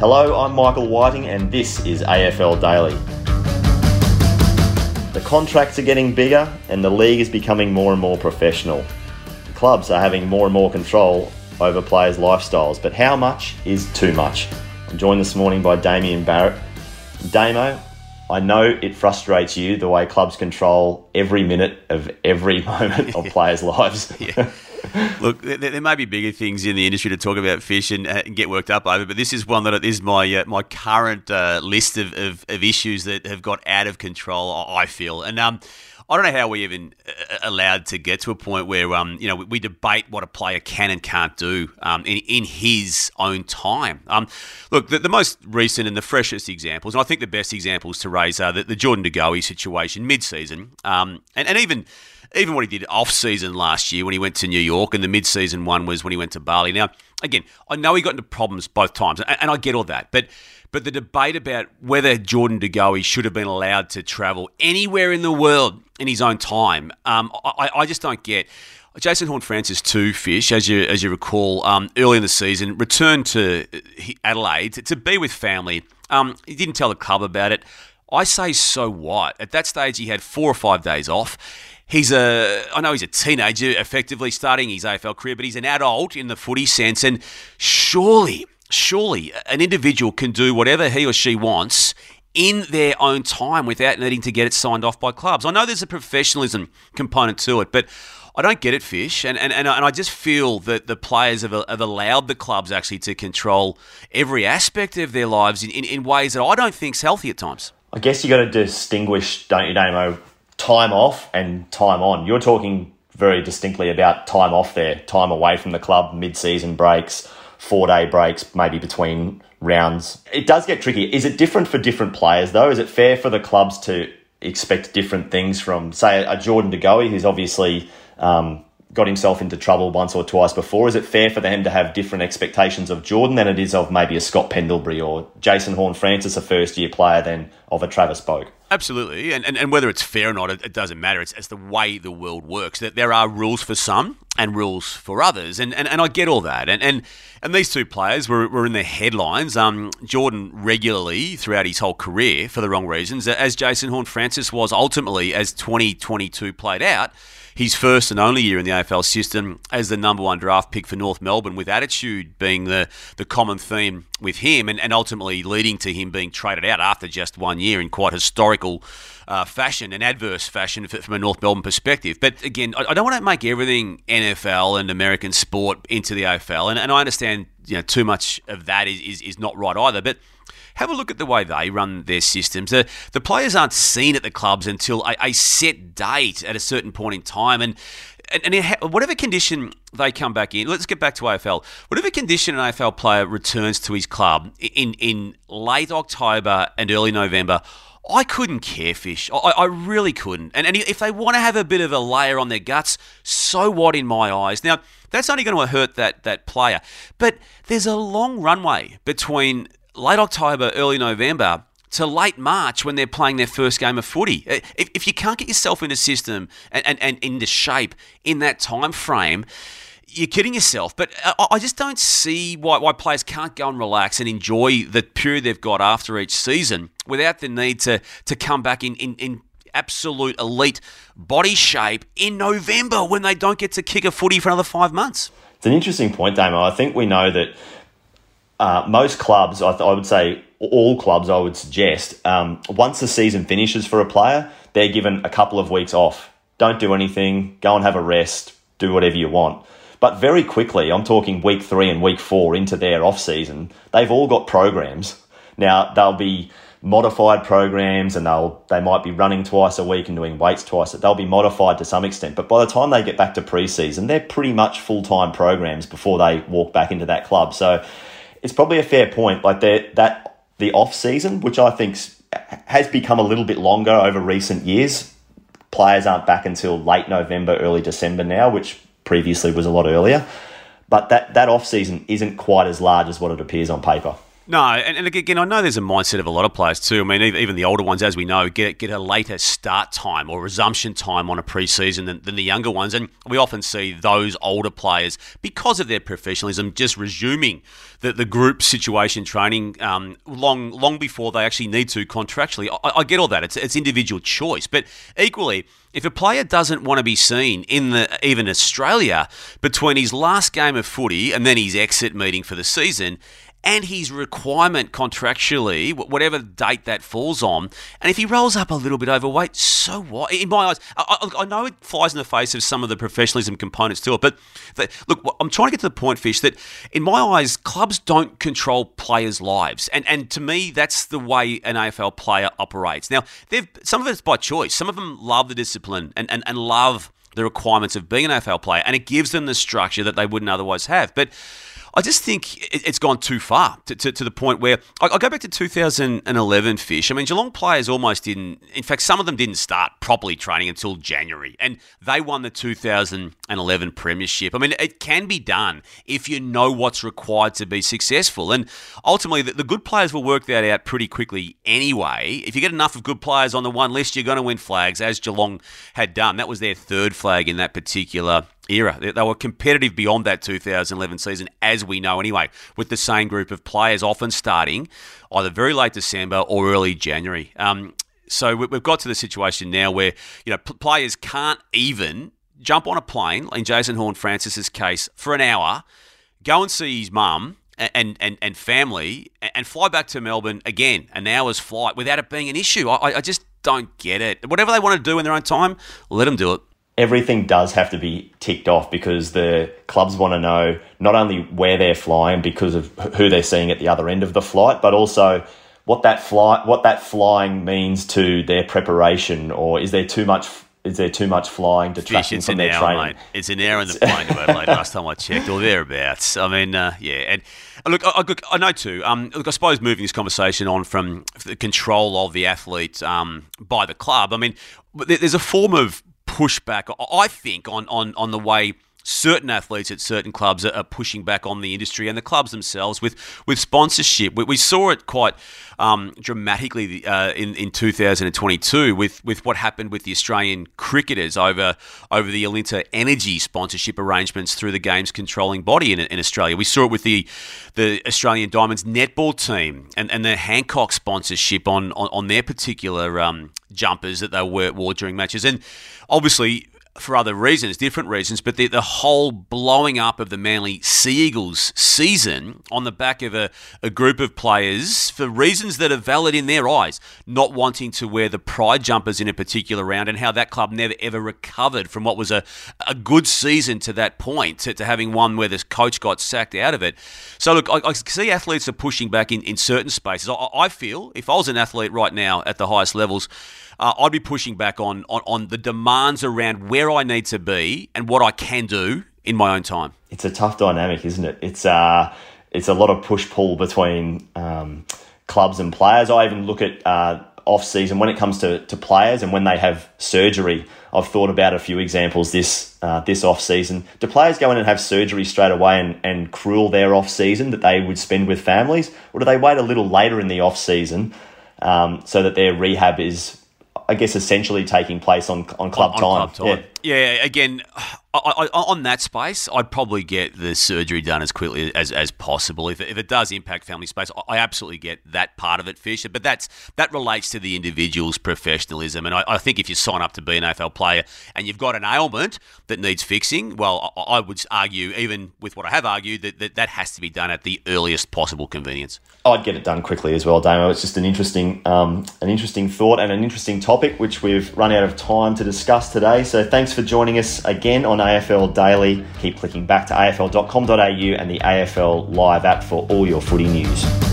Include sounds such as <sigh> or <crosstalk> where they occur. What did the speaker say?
Hello, I'm Michael Whiting, and this is AFL Daily. The contracts are getting bigger, and the league is becoming more and more professional. The clubs are having more and more control over players' lifestyles, but how much is too much? I'm joined this morning by Damien Barrett. Damo, I know it frustrates you the way clubs control every minute of every <laughs> moment of <laughs> players' lives. yeah. <laughs> Look, there, there, may be bigger things in the industry to talk about fish and, uh, and get worked up over, but this is one that is my uh, my current uh, list of, of, of, issues that have got out of control. I feel, and um, I don't know how we even uh, allowed to get to a point where um, you know we, we debate what a player can and can't do um, in, in his own time. Um, look, the, the, most recent and the freshest examples, and I think the best examples to raise are the, the Jordan De Goey situation mid-season, um, and, and even even what he did off season last year when he went to New York, and the mid season one was when he went to Bali. Now, again, I know he got into problems both times, and I get all that, but but the debate about whether Jordan De Goey should have been allowed to travel anywhere in the world in his own time, um, I, I, just don't get. Jason Horne-Francis too, Fish, as you as you recall, um, early in the season, returned to Adelaide to be with family. Um, he didn't tell the club about it. I say, so what? At that stage, he had four or five days off. He's a, I know he's a teenager, effectively starting his AFL career, but he's an adult in the footy sense, and surely surely an individual can do whatever he or she wants in their own time without needing to get it signed off by clubs. I know there's a professionalism component to it, but I don't get it, Fish. And, and, and, I just feel that the players have, have allowed the clubs actually to control every aspect of their lives in, in, in ways that I don't think is healthy at times. I guess you got to distinguish, don't you, Damo, time off and time on. You're talking very distinctly about time off there, time away from the club, mid season breaks four day breaks, maybe between rounds. It does get tricky. Is it different for different players, though? Is it fair for the clubs to expect different things from, say, a Jordan De who's obviously um, got himself into trouble once or twice before? Is it fair for them to have different expectations of Jordan than it is of maybe a Scott Pendlebury or Jason Horne-Francis, a first year player, than of a Travis Boak? Absolutely, and, and, and whether it's fair or not, it, it doesn't matter. It's, it's the way the world works. That there are rules for some and rules for others, and, and, and I get all that. And and, and these two players were, were in the headlines. Um, Jordan regularly throughout his whole career for the wrong reasons, as Jason Horne-Francis was ultimately as 2022 played out his first and only year in the AFL system as the number one draft pick for North Melbourne, with attitude being the, the common theme with him, and, and ultimately leading to him being traded out after just one year in quite historical uh, fashion, an adverse fashion from a North Melbourne perspective. But again, I, don't want to make everything NFL and American sport into the AFL, and, and I understand you know too much of that is, is, is not right either, but have a look at the way they run their systems. The, the players aren't seen at the clubs until a, a set date at a certain point in time. And and, and whatever condition they come back in, let's get back to AFL. Whatever condition an AFL player returns to his club in in late October and early November, I couldn't care, Fish. I, I really couldn't. And, and if they want to have a bit of a layer on their guts, so what in my eyes? Now, that's only going to hurt that, that player. But there's a long runway between late October, early November to late March when they're playing their first game of footy. If, if you can't get yourself in a system and, and, and into shape in that time frame, you're kidding yourself. But I just don't see why, why players can't go and relax and enjoy the period they've got after each season without the need to, to come back in, in, in absolute elite body shape in November when they don't get to kick a footy for another five months. It's an interesting point, Damo. I think we know that uh, most clubs, I, th- I, would say all clubs, I would suggest, um, once the season finishes for a player, they're given a couple of weeks off. Don't do anything, go and have a rest, do whatever you want. But very quickly, I'm talking week three and week four into their off season, they've all got programs. Now, they'll be modified programs and they'll they might be running twice a week and doing weights twice they'll be modified to some extent but by the time they get back to preseason they're pretty much full-time programs before they walk back into that club so it's probably a fair point. Like that the off season, which I think has become a little bit longer over recent years. Players aren't back until late November, early December now, which previously was a lot earlier. But that that off season isn't quite as large as what it appears on paper. No, and, and, again, I know there's a mindset of a lot of players too. I mean, even the older ones, as we know, get get a later start time or resumption time on a preseason than, than the younger ones, and we often see those older players because of their professionalism just resuming the, the group situation training um, long long before they actually need to contractually. I, I get all that; it's it's individual choice, but equally if a player doesn't want to be seen in the even Australia between his last game of footy and then his exit meeting for the season, and his requirement contractually, whatever date that falls on. And if he rolls up a little bit overweight, so what? In my eyes, I, I know it flies in the face of some of the professionalism components to it, but the, look, I'm trying to get to the point, Fish, that in my eyes, clubs don't control players' lives, and and to me, that's the way an AFL player operates. Now, some of it's by choice. Some of them love the discipline and, and, and love the requirements of being an AFL player, and it gives them the structure that they wouldn't otherwise have. But I just think it's gone too far to, to, to the point where I, I, go back to 2011 Fish. I mean, Geelong players almost didn't, in fact, some of them didn't start properly training until January, and they won the 2011 Premiership. I mean, it can be done if you know what's required to be successful. And ultimately, the, the good players will work that out pretty quickly anyway. If you get enough of good players on the one list, you're going to win flags, as Geelong had done. That was their third flag in that particular era. They were competitive beyond that 2011 season, as we know anyway, with the same group of players often starting either very late December or early January. Um, so we've got to the situation now where you know players can't even jump on a plane, in Jason Horne-Francis's case, for an hour, go and see his mum and, and, and family, and fly back to Melbourne again, an hour's flight, without it being an issue. I, I just don't get it. Whatever they want to do in their own time, let them do it everything does have to be ticked off because the clubs want to know not only where they're flying because of who they're seeing at the other end of the flight, but also what that flight what that flying means to their preparation or is there too much is there too much flying detracting from their hour, training? Mate. It's an hour in the plane to Adelaide last time I checked, or thereabouts. I mean, uh, yeah, and look, I, I, know too. Um, look, I suppose moving this conversation on from the control of the athlete um, by the club. I mean, there's a form of pushback, I think, on, on, on the way certain athletes at certain clubs are, pushing back on the industry and the clubs themselves with, with sponsorship. We, we saw it quite um, dramatically uh, in, in 2022 with, with what happened with the Australian cricketers over over the Alinta Energy sponsorship arrangements through the game's controlling body in, in Australia. We saw it with the the Australian Diamonds netball team and, and the Hancock sponsorship on, on, on their particular um, jumpers that they wore during matches. And obviously, for other reasons, different reasons, but the, the whole blowing up of the Manly Sea Eagles season on the back of a, a group of players for reasons that are valid in their eyes, not wanting to wear the pride jumpers in a particular round, and how that club never ever recovered from what was a, a good season to that point, to, to having one where this coach got sacked out of it. So, look, I, I see athletes are pushing back in, in certain spaces. I, I feel if I was an athlete right now at the highest levels, uh, I'd be pushing back on, on, on the demands around where I need to be and what I can do in my own time. It's a tough dynamic, isn't it? It's uh, it's a lot of push pull between um, clubs and players. I even look at uh, off season when it comes to, to players and when they have surgery. I've thought about a few examples this uh, this off season. Do players go in and have surgery straight away and, and cruel their off season that they would spend with families, or do they wait a little later in the off season um, so that their rehab is I guess essentially taking place on on club on, on time. Club time. Yeah. Yeah. Again, I, I, on that space, I'd probably get the surgery done as quickly as, as possible. If, if it does impact family space, I absolutely get that part of it, Fisher. But that's that relates to the individual's professionalism. And I, I think if you sign up to be an AFL player and you've got an ailment that needs fixing, well, I, I would argue, even with what I have argued, that, that that has to be done at the earliest possible convenience. I'd get it done quickly as well, Damo. It's just an interesting, um, an interesting thought and an interesting topic, which we've run out of time to discuss today. So thanks for joining us again on AFL Daily. Keep clicking back to afl.com.au and the AFL Live app for all your footy news.